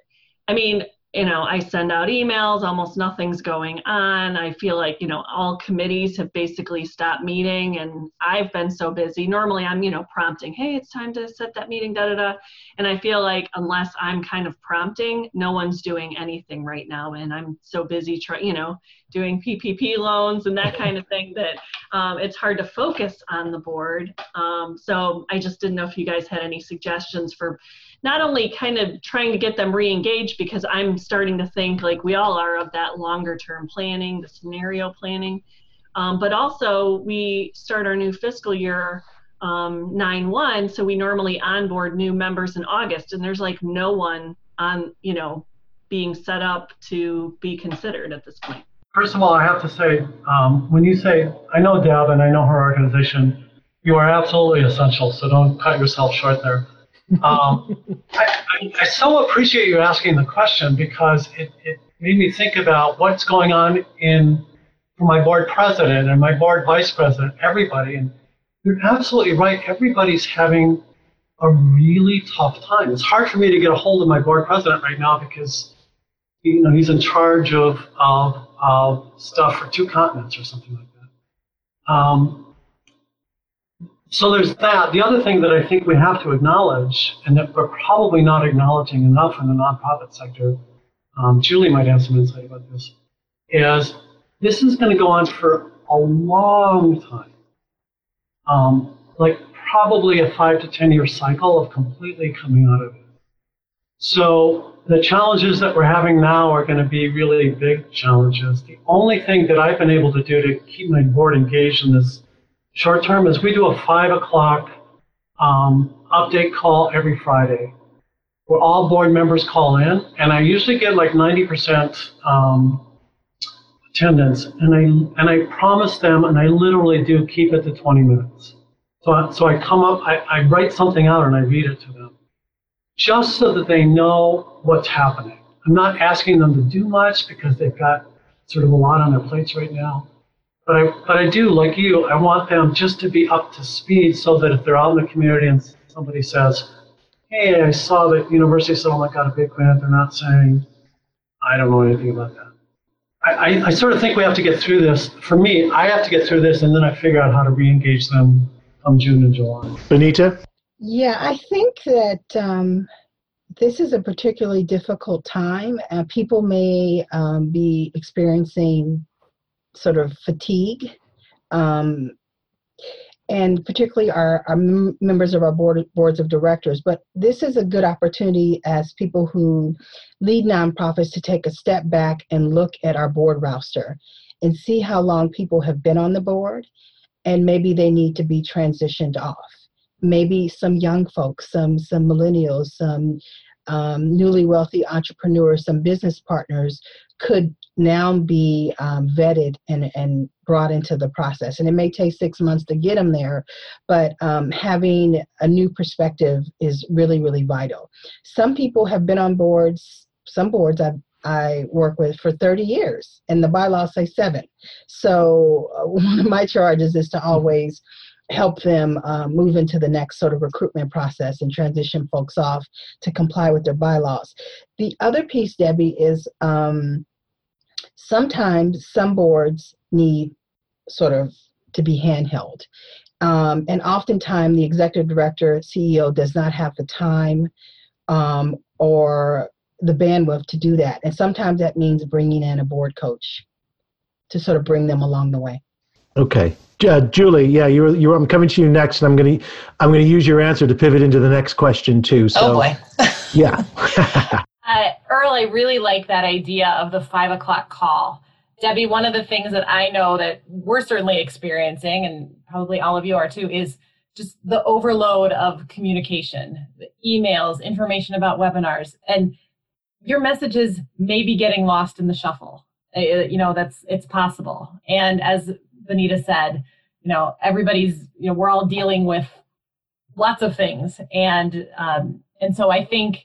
I mean, you know, I send out emails, almost nothing's going on. I feel like, you know, all committees have basically stopped meeting and I've been so busy. Normally I'm, you know, prompting, hey, it's time to set that meeting, da da da. And I feel like unless I'm kind of prompting, no one's doing anything right now. And I'm so busy trying, you know, doing PPP loans and that kind of thing that um, it's hard to focus on the board. Um, so I just didn't know if you guys had any suggestions for not only kind of trying to get them re-engaged because i'm starting to think like we all are of that longer term planning the scenario planning. Um, but also we start our new fiscal year um, 9-1 so we normally onboard new members in august and there's like no one on you know being set up to be considered at this point. First of all i have to say um, when you say i know deb and i know her organization you are absolutely essential so don't cut yourself short there um, I, I, I, so appreciate you asking the question because it, it made me think about what's going on in for my board president and my board vice president, everybody. And you're absolutely right. Everybody's having a really tough time. It's hard for me to get a hold of my board president right now because you know he's in charge of of, of stuff for two continents or something like that. Um, so there's that. The other thing that I think we have to acknowledge, and that we're probably not acknowledging enough in the nonprofit sector, um, Julie might have some insight about this, is this is going to go on for a long time. Um, like probably a five to 10 year cycle of completely coming out of it. So the challenges that we're having now are going to be really big challenges. The only thing that I've been able to do to keep my board engaged in this Short term is we do a five o'clock um, update call every Friday, where all board members call in, and I usually get like 90% um, attendance, and I and I promise them, and I literally do keep it to 20 minutes. So I, so I come up, I, I write something out, and I read it to them, just so that they know what's happening. I'm not asking them to do much because they've got sort of a lot on their plates right now. But I, but I do, like you, I want them just to be up to speed so that if they're out in the community and somebody says, hey, I saw that University of Settlement got a big grant, they're not saying, I don't know anything about that. I, I, I sort of think we have to get through this. For me, I have to get through this and then I figure out how to re-engage them come June and July. Benita? Yeah, I think that um, this is a particularly difficult time. Uh, people may um, be experiencing sort of fatigue. Um, and particularly our, our members of our board boards of directors. But this is a good opportunity as people who lead nonprofits to take a step back and look at our board roster and see how long people have been on the board, and maybe they need to be transitioned off. Maybe some young folks, some some millennials, some um, newly wealthy entrepreneurs, some business partners could now be um, vetted and, and brought into the process. And it may take six months to get them there, but um, having a new perspective is really, really vital. Some people have been on boards, some boards I've I work with for 30 years, and the bylaws say seven. So, uh, one of my charges is to always help them uh, move into the next sort of recruitment process and transition folks off to comply with their bylaws. The other piece, Debbie, is um, sometimes some boards need sort of to be handheld. Um, and oftentimes the executive director, CEO does not have the time um, or the bandwidth to do that. And sometimes that means bringing in a board coach to sort of bring them along the way. Okay, uh, Julie. Yeah, you're, you're. I'm coming to you next, and I'm gonna I'm gonna use your answer to pivot into the next question too. So, oh boy. yeah. Uh, Earl, I really like that idea of the five o'clock call. Debbie, one of the things that I know that we're certainly experiencing, and probably all of you are too, is just the overload of communication, emails, information about webinars, and your messages may be getting lost in the shuffle. Uh, you know, that's it's possible. And as Benita said, you know, everybody's, you know, we're all dealing with lots of things, and um, and so I think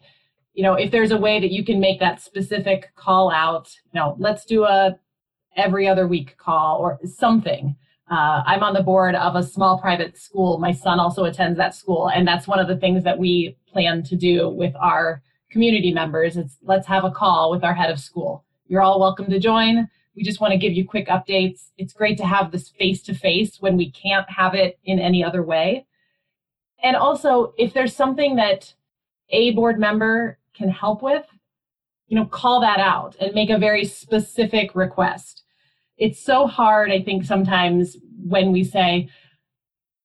you know, if there's a way that you can make that specific call out, you know, let's do a every other week call or something. Uh, I'm on the board of a small private school. My son also attends that school, and that's one of the things that we plan to do with our community members, it's let's have a call with our head of school. You're all welcome to join. We just want to give you quick updates. It's great to have this face to face when we can't have it in any other way. And also, if there's something that a board member can help with, you know, call that out and make a very specific request. It's so hard, I think, sometimes when we say,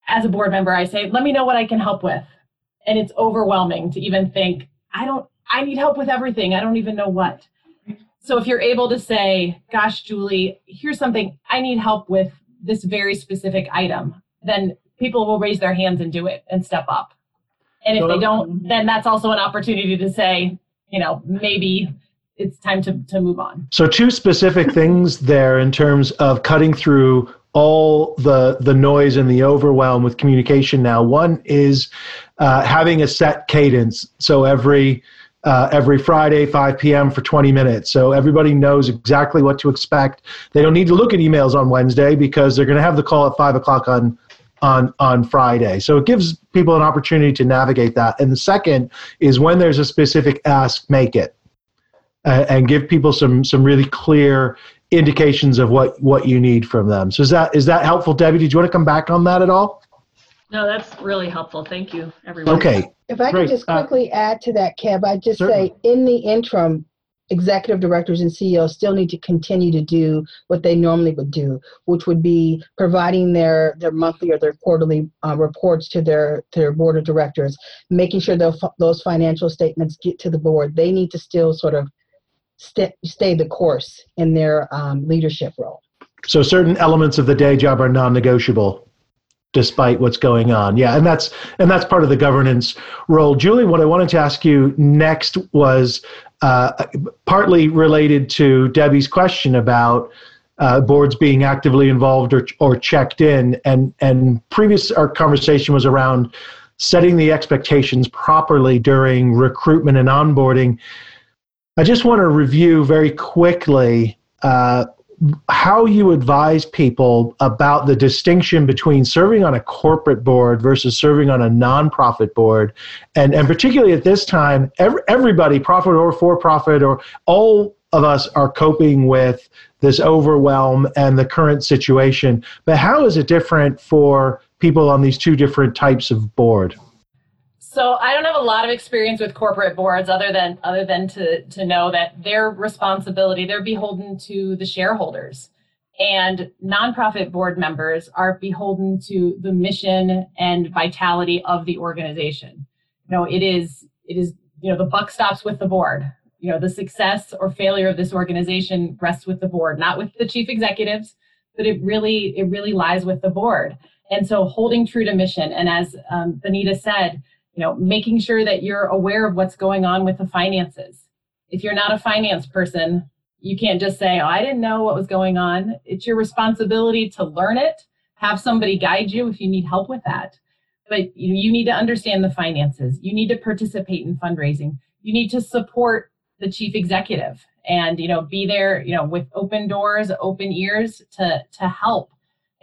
as a board member, I say, let me know what I can help with. And it's overwhelming to even think, I don't, I need help with everything. I don't even know what. So if you're able to say, gosh, Julie, here's something I need help with this very specific item, then people will raise their hands and do it and step up. And if they don't, then that's also an opportunity to say, you know, maybe it's time to, to move on. So two specific things there in terms of cutting through all the the noise and the overwhelm with communication now. One is uh, having a set cadence. So every uh, every Friday, 5 p.m. for 20 minutes. So everybody knows exactly what to expect. They don't need to look at emails on Wednesday because they're going to have the call at 5 o'clock on on on Friday. So it gives people an opportunity to navigate that. And the second is when there's a specific ask, make it, uh, and give people some some really clear indications of what what you need from them. So is that is that helpful, Debbie? Did you want to come back on that at all? No, that's really helpful. Thank you, everyone. Okay. If I Great. could just Uh, quickly add to that, Kev, I'd just Certainly. say in the interim, executive directors and CEOs still need to continue to do what they normally would do, which would be providing their, their monthly or their quarterly uh, reports to their, their board of directors, making sure those, those financial statements get to the board. They need to still sort of st- stay the course in their um, leadership role. So certain elements of the day job are non-negotiable despite what's going on. Yeah, and that's and that's part of the governance role. Julie, what I wanted to ask you next was uh, partly related to Debbie's question about uh, boards being actively involved or or checked in, and and previous our conversation was around setting the expectations properly during recruitment and onboarding. I just want to review very quickly uh, how you advise people about the distinction between serving on a corporate board versus serving on a nonprofit board. And and particularly at this time every, everybody profit or for profit or all of us are coping with this overwhelm and the current situation. But how is it different for people on these two different types of board So I don't have a lot of experience with corporate boards other than other than to to know that their responsibility, they're beholden to the shareholders. And nonprofit board members are beholden to the mission and vitality of the organization. You know, it is it is, you know, the buck stops with the board. You know, the success or failure of this organization rests with the board, not with the chief executives, but it really it really lies with the board. And so holding true to mission and as um, Benita said, you know making sure that you're aware of what's going on with the finances. If you're not a finance person you can't just say oh i didn't know what was going on. It's your responsibility to learn it have somebody guide you if you need help with that. But you, you need to understand the finances. You need to participate in fundraising. You need to support the chief executive and you know be there you know with open doors open ears to to help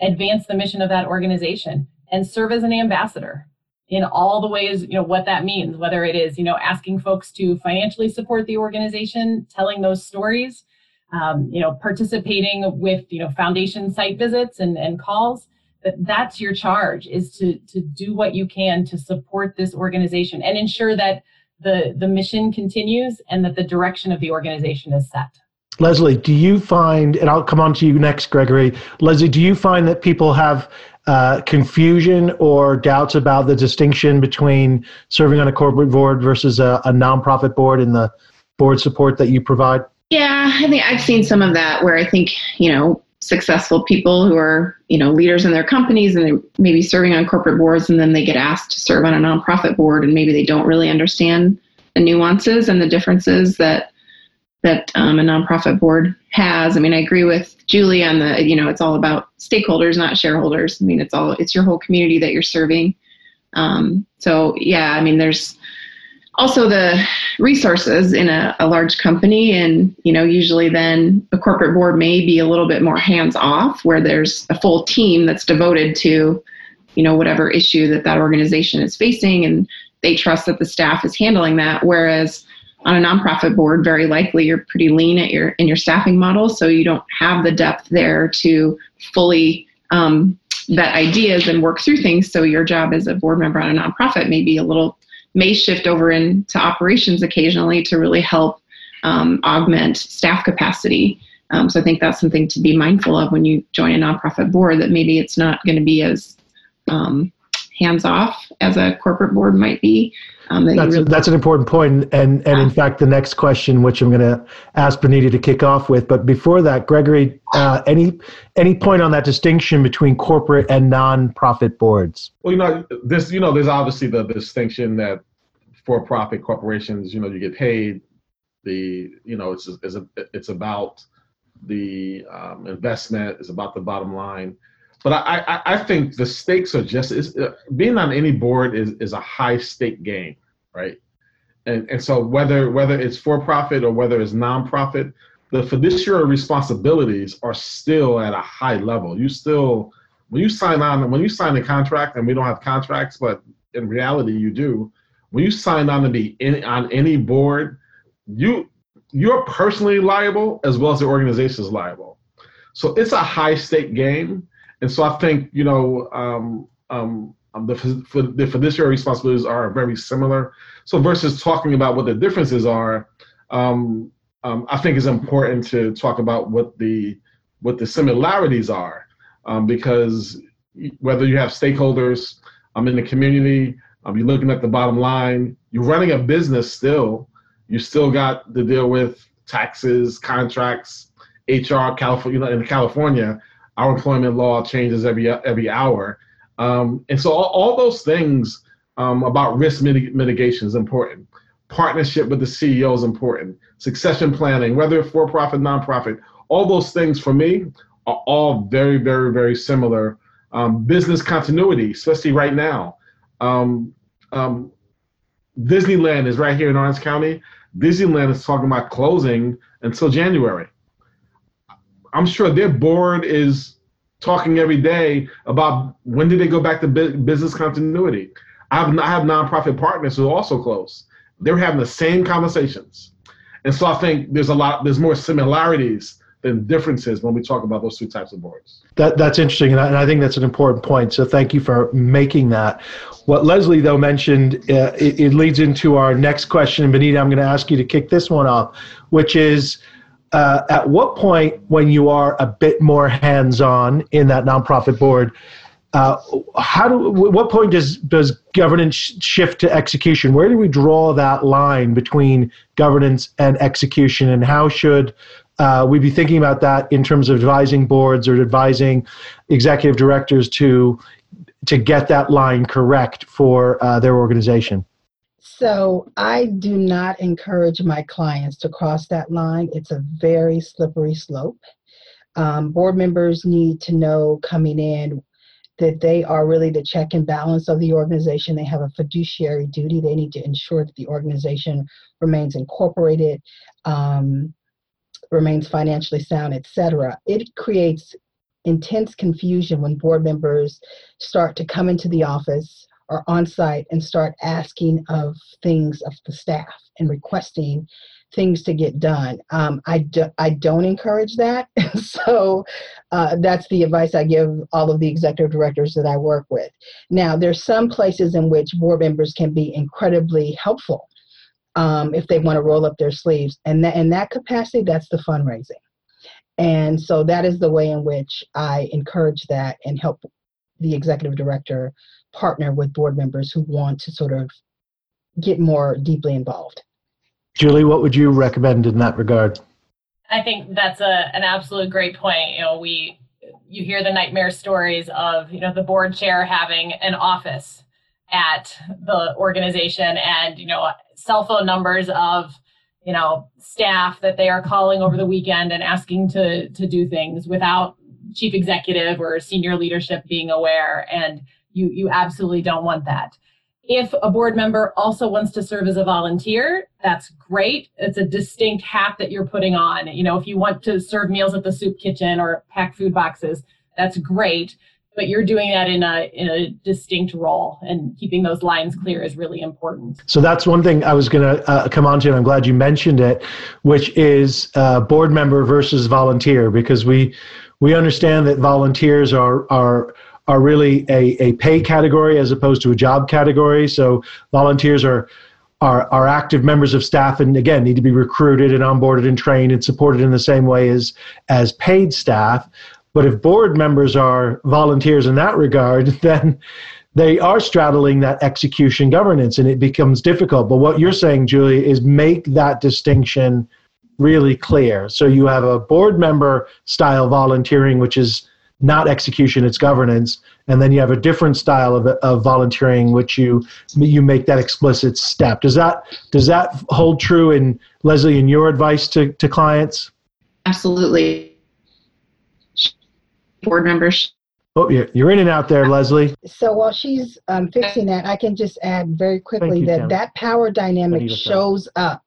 advance the mission of that organization and serve as an ambassador in all the ways you know what that means whether it is you know asking folks to financially support the organization telling those stories um, you know participating with you know foundation site visits and, and calls that that's your charge is to to do what you can to support this organization and ensure that the the mission continues and that the direction of the organization is set Leslie, do you find, and I'll come on to you next, Gregory. Leslie, do you find that people have uh, confusion or doubts about the distinction between serving on a corporate board versus a, a nonprofit board and the board support that you provide? Yeah, I think I've seen some of that where I think, you know, successful people who are, you know, leaders in their companies and they're maybe serving on corporate boards and then they get asked to serve on a nonprofit board and maybe they don't really understand the nuances and the differences that that um, a nonprofit board has. I mean, I agree with Julie on the, you know, it's all about stakeholders, not shareholders. I mean, it's all, it's your whole community that you're serving. Um, so yeah, I mean, there's also the resources in a, a large company and, you know, usually then a corporate board may be a little bit more hands off where there's a full team that's devoted to, you know, whatever issue that that organization is facing and they trust that the staff is handling that. Whereas on a nonprofit board, very likely you're pretty lean at your in your staffing model, so you don't have the depth there to fully um, vet ideas and work through things. So your job as a board member on a nonprofit may be a little may shift over into operations occasionally to really help um, augment staff capacity. Um, so I think that's something to be mindful of when you join a nonprofit board. That maybe it's not going to be as um, hands off as a corporate board might be. Um, that that's, really- that's an important point, and and yeah. in fact, the next question, which I'm going to ask Benita to kick off with, but before that, Gregory, uh, any any point on that distinction between corporate and nonprofit boards? Well, you know, this, you know, there's obviously the distinction that for-profit corporations, you know, you get paid. The, you know, it's it's, it's about the um, investment, it's about the bottom line but I, I, I think the stakes are just uh, being on any board is, is a high stake game, right? And and so whether whether it's for profit or whether it's nonprofit, the fiduciary responsibilities are still at a high level. You still when you sign on when you sign a contract, and we don't have contracts, but in reality you do. When you sign on to be in, on any board, you you're personally liable as well as the organization is liable. So it's a high stake game and so I think you know um, um, um the for the fiduciary responsibilities are very similar. So versus talking about what the differences are, um, um, I think it's important to talk about what the what the similarities are, um, because whether you have stakeholders um, in the community, you're looking at the bottom line, you're running a business still, you still got to deal with taxes, contracts, HR, California, you know, in California, our employment law changes every every hour, um, and so all, all those things um, about risk mitig- mitigation is important. Partnership with the CEO is important. Succession planning, whether for profit, nonprofit, all those things for me are all very, very, very similar. Um, business continuity, especially right now. Um, um, Disneyland is right here in Orange County. Disneyland is talking about closing until January. I'm sure their board is talking every day about when did they go back to business continuity. I have I have nonprofit partners who are also close. They're having the same conversations, and so I think there's a lot there's more similarities than differences when we talk about those two types of boards. That that's interesting, and I, and I think that's an important point. So thank you for making that. What Leslie though mentioned, uh, it, it leads into our next question, and Benita, I'm going to ask you to kick this one off, which is uh, at what point, when you are a bit more hands-on in that nonprofit board, uh, how do what point does does governance shift to execution? Where do we draw that line between governance and execution, and how should uh, we be thinking about that in terms of advising boards or advising executive directors to to get that line correct for uh, their organization? So I do not encourage my clients to cross that line. It's a very slippery slope. Um, board members need to know coming in that they are really the check and balance of the organization. They have a fiduciary duty. They need to ensure that the organization remains incorporated, um, remains financially sound, etc. It creates intense confusion when board members start to come into the office are on site and start asking of things of the staff and requesting things to get done. Um, I, do, I don't encourage that. so uh, that's the advice I give all of the executive directors that I work with. Now, there's some places in which board members can be incredibly helpful um, if they want to roll up their sleeves. And that, in that capacity, that's the fundraising. And so that is the way in which I encourage that and help the executive director partner with board members who want to sort of get more deeply involved. Julie, what would you recommend in that regard? I think that's a, an absolute great point. You know, we you hear the nightmare stories of you know the board chair having an office at the organization and you know cell phone numbers of you know staff that they are calling over the weekend and asking to to do things without chief executive or senior leadership being aware and you you absolutely don't want that. If a board member also wants to serve as a volunteer that's great. It's a distinct hat that you're putting on. You know if you want to serve meals at the soup kitchen or pack food boxes that's great. But you're doing that in a in a distinct role and keeping those lines clear is really important. So that's one thing i was going to uh, come on to and i'm glad you mentioned it which is uh, board member versus volunteer because we we understand that volunteers are are are really a, a pay category as opposed to a job category so volunteers are are, are active members of staff and again need to be recruited and onboarded and trained and supported in the same way as as paid staff but if board members are volunteers in that regard, then they are straddling that execution governance and it becomes difficult. But what you're saying, Julie, is make that distinction really clear. So you have a board member style volunteering, which is not execution, it's governance. And then you have a different style of, of volunteering, which you you make that explicit step. Does that does that hold true in Leslie in your advice to, to clients? Absolutely board members. Oh, you're in and out there, Leslie. So while she's um, fixing that, I can just add very quickly you, that Kim. that power dynamic shows up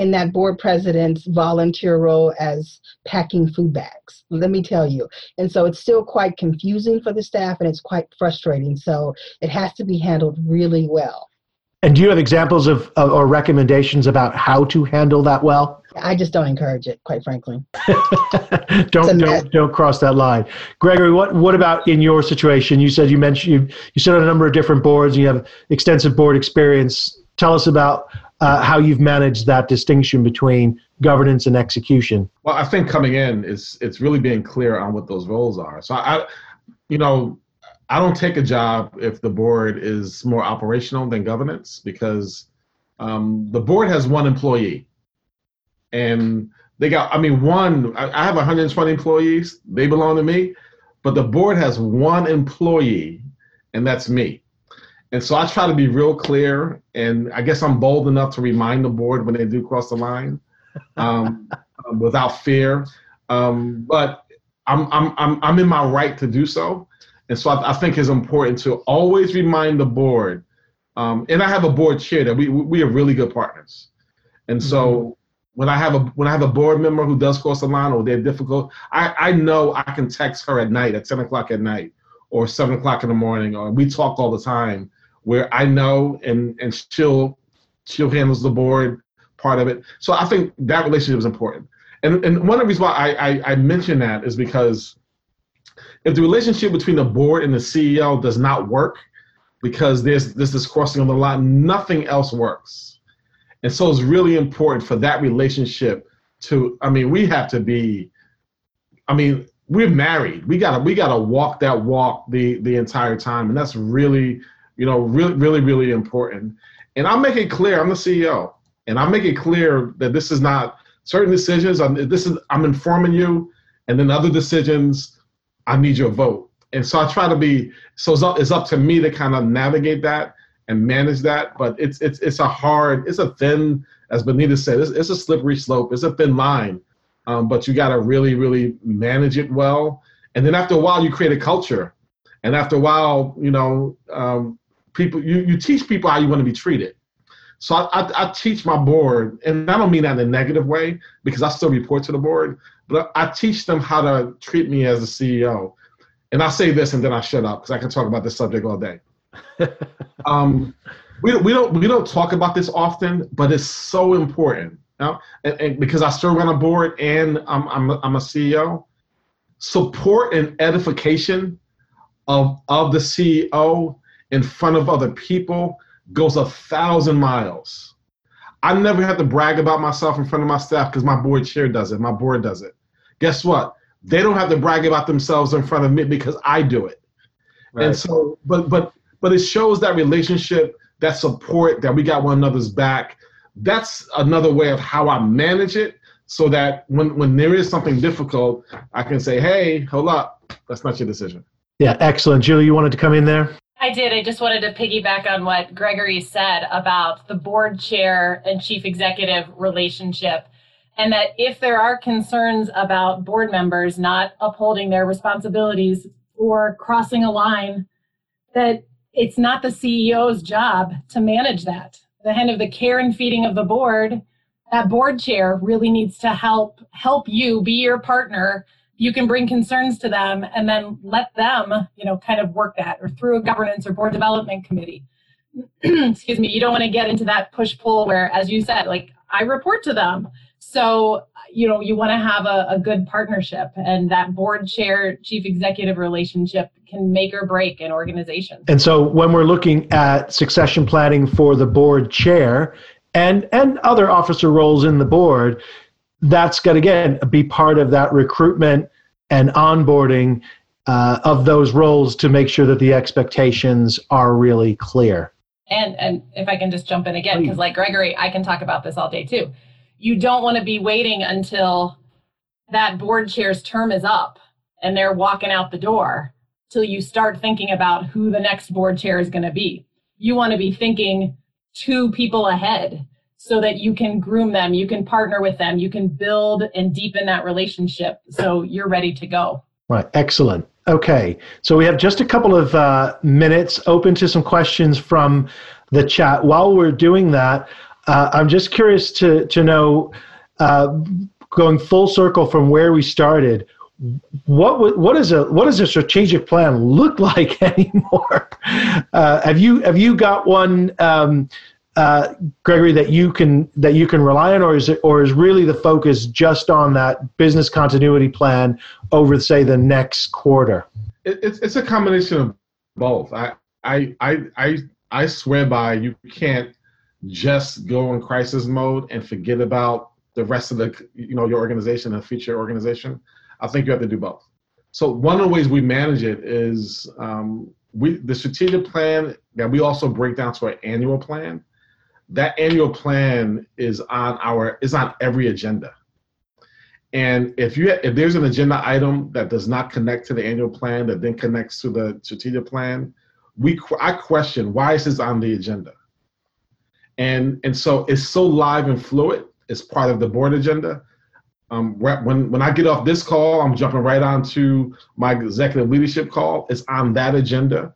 in that board president's volunteer role as packing food bags. Let me tell you. And so it's still quite confusing for the staff and it's quite frustrating. So it has to be handled really well. And do you have examples of, of or recommendations about how to handle that well? I just don't encourage it, quite frankly. don't don't don't cross that line. Gregory, what what about in your situation? You said you mentioned you you sit on a number of different boards. And you have extensive board experience. Tell us about uh, how you've managed that distinction between governance and execution. Well, I think coming in is it's really being clear on what those roles are. So I, you know, I don't take a job if the board is more operational than governance because um, the board has one employee, and they got. I mean, one. I, I have 120 employees. They belong to me, but the board has one employee, and that's me. And so I try to be real clear, and I guess I'm bold enough to remind the board when they do cross the line, um, without fear. Um, but I'm, I'm I'm I'm in my right to do so. And so I, I think it's important to always remind the board, um, and I have a board chair that we we are really good partners. And so mm-hmm. when I have a when I have a board member who does cross the line or they're difficult, I, I know I can text her at night at 10 o'clock at night or seven o'clock in the morning, or we talk all the time where I know and and she'll she'll handles the board part of it. So I think that relationship is important. And and one of the reasons why I, I, I mention that is because if the relationship between the board and the CEO does not work because there's this is crossing of the line, nothing else works. And so it's really important for that relationship to. I mean, we have to be. I mean, we're married. We gotta we gotta walk that walk the the entire time, and that's really you know really really really important. And I'll make it clear I'm the CEO, and I'll make it clear that this is not certain decisions. I'm, this is I'm informing you, and then other decisions I need your vote. And so I try to be so it's up, it's up to me to kind of navigate that and manage that. But it's it's it's a hard, it's a thin, as Benita said, it's, it's a slippery slope. It's a thin line, um, but you got to really really manage it well. And then after a while, you create a culture, and after a while, you know, um, people you you teach people how you want to be treated. So I, I, I, teach my board, and I don't mean that in a negative way because I still report to the board, but I teach them how to treat me as a CEO. And I say this, and then I shut up because I can talk about this subject all day. um, we, we don't we don't talk about this often, but it's so important. You know? and, and because I still run a board and I'm I'm a, I'm a CEO. Support and edification of of the CEO in front of other people goes a thousand miles. I never have to brag about myself in front of my staff because my board chair does it. My board does it. Guess what? They don't have to brag about themselves in front of me because I do it. Right. And so, but but but it shows that relationship, that support, that we got one another's back. That's another way of how I manage it, so that when when there is something difficult, I can say, "Hey, hold up, that's not your decision." Yeah, excellent, Julie. You wanted to come in there. I did. I just wanted to piggyback on what Gregory said about the board chair and chief executive relationship. And that if there are concerns about board members not upholding their responsibilities or crossing a line, that it's not the CEO's job to manage that. The hand of the care and feeding of the board, that board chair really needs to help help you be your partner you can bring concerns to them and then let them, you know, kind of work that or through a governance or board development committee. Excuse me, you don't want to get into that push pull where, as you said, like I report to them. So, you know, you want to have a, a good partnership and that board chair chief executive relationship can make or break an organization. And so when we're looking at succession planning for the board chair and and other officer roles in the board, that's got to again be part of that recruitment and onboarding uh, of those roles to make sure that the expectations are really clear. And and if I can just jump in again, because like Gregory, I can talk about this all day too. You don't want to be waiting until that board chair's term is up and they're walking out the door till you start thinking about who the next board chair is going to be. You want to be thinking two people ahead so that you can groom them, you can partner with them, you can build and deepen that relationship so you're ready to go. Right, excellent. Okay, so we have just a couple of uh, minutes open to some questions from the chat. While we're doing that, uh, I'm just curious to, to know, uh, going full circle from where we started, what what is a what does a strategic plan look like anymore? Uh, have you have you got one um, uh, Gregory, that you can that you can rely on, or is it, or is really the focus just on that business continuity plan over, say, the next quarter? It, it's it's a combination of both. I I I I I swear by you can't just go in crisis mode and forget about the rest of the you know your organization and future organization. I think you have to do both. So one of the ways we manage it is um, we the strategic plan that we also break down to an annual plan that annual plan is on our is on every agenda. And if you if there's an agenda item that does not connect to the annual plan that then connects to the strategic plan, we I question why is this on the agenda. And and so it's so live and fluid. It's part of the board agenda. Um, when when I get off this call, I'm jumping right onto my executive leadership call. It's on that agenda.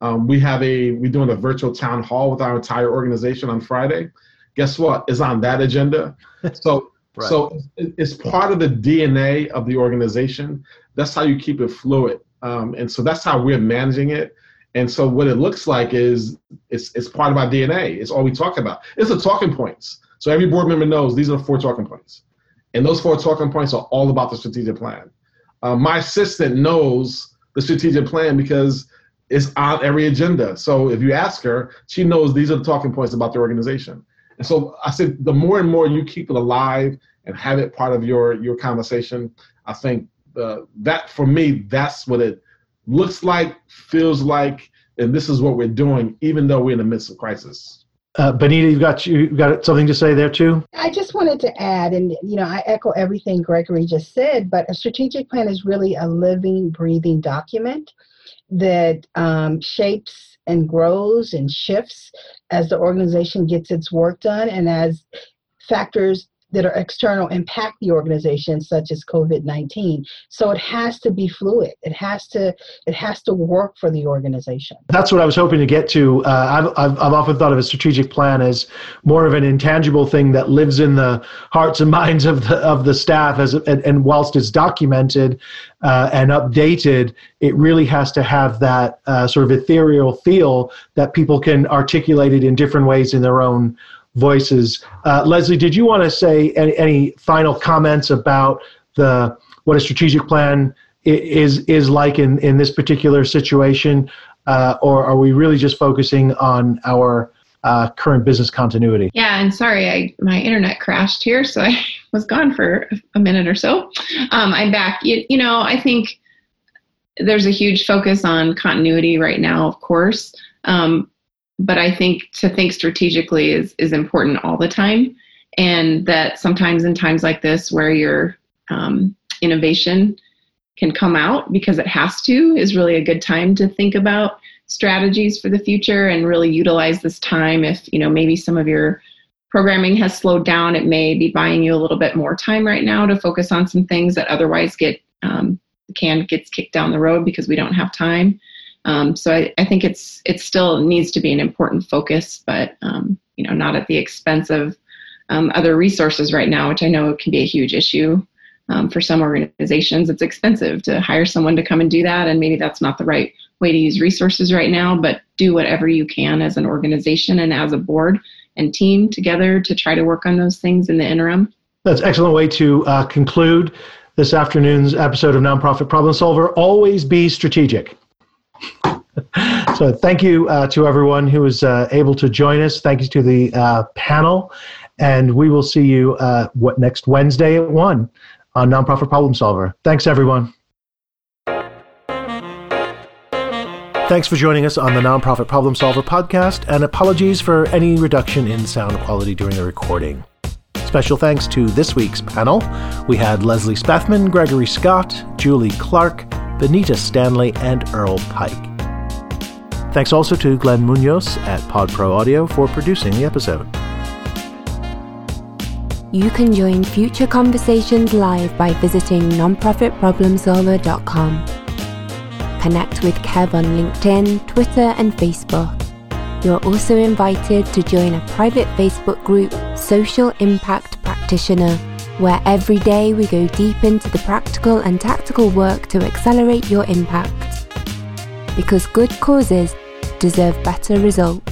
Um, we have a we're doing a virtual town hall with our entire organization on Friday. Guess what? Is on that agenda. So right. so it's part of the DNA of the organization. That's how you keep it fluid. Um, and so that's how we're managing it. And so what it looks like is it's it's part of our DNA. It's all we talk about. It's the talking points. So every board member knows these are the four talking points. And those four talking points are all about the strategic plan. Uh, my assistant knows the strategic plan because it's on every agenda. So if you ask her, she knows these are the talking points about the organization. And so I said, the more and more you keep it alive and have it part of your your conversation, I think the, that for me, that's what it looks like, feels like, and this is what we're doing, even though we're in the midst of crisis. Uh, Benita, you've got you got something to say there too. I just wanted to add, and you know, I echo everything Gregory just said. But a strategic plan is really a living, breathing document that um, shapes and grows and shifts as the organization gets its work done and as factors that are external impact the organization such as covid-19 so it has to be fluid. It has to it has to work for the organization. That's what i was hoping to get to. Uh, I've, I've, often thought of a strategic plan as more of an intangible thing that lives in the hearts and minds of the of the staff as and, and whilst it's documented uh, and updated it really has to have that uh, sort of ethereal feel that people can articulate it in different ways in their own voices. Uh, Leslie, did you want to say any, any, final comments about the what a strategic plan is is like in in this particular situation, uh, or are we really just focusing on our uh, current business continuity? Yeah, and sorry, I my internet crashed here, so I was gone for a minute or so. Um, I'm back. You, you know, I think there's a huge focus on continuity right now, of course. Um, but I think to think strategically is is important all the time, and that sometimes in times like this where your um, innovation can come out because it has to is really a good time to think about strategies for the future and really utilize this time. If you know maybe some of your programming has slowed down it may be buying you a little bit more time right now to focus on some things that otherwise get um, can gets kicked down the road because we don't have time um, so I, I, think it's it still needs to be an important focus, but um, you know, not at the expense of um, other resources right now, which I know can be a huge issue um, for some organizations, it's expensive to hire someone to come and do that, and maybe that's not the right way to use resources right now. But do whatever you can as an organization and as a board and team together to try to work on those things in the interim. That's excellent way to uh, conclude this afternoon's episode of Nonprofit Problem Solver. Always be strategic. so thank you uh, to everyone who was uh, able to join us. Thank you to the uh, panel, and we will see you uh, what next Wednesday at one on Nonprofit Problem Solver. Thanks, everyone. Thanks for joining us on the Nonprofit Problem Solver podcast, and apologies for any reduction in sound quality during the recording. Special thanks to this week's panel. We had Leslie Spethman, Gregory Scott, Julie Clark, Benita Stanley, and Earl Pike. Thanks also to Glenn Munoz at PodPro Audio for producing the episode. You can join future conversations live by visiting nonprofitproblemsolver.com. Connect with Kev on LinkedIn, Twitter, and Facebook. You're also invited to join a private Facebook group, Social Impact Practitioner, where every day we go deep into the practical and tactical work to accelerate your impact. Because good causes deserve better results.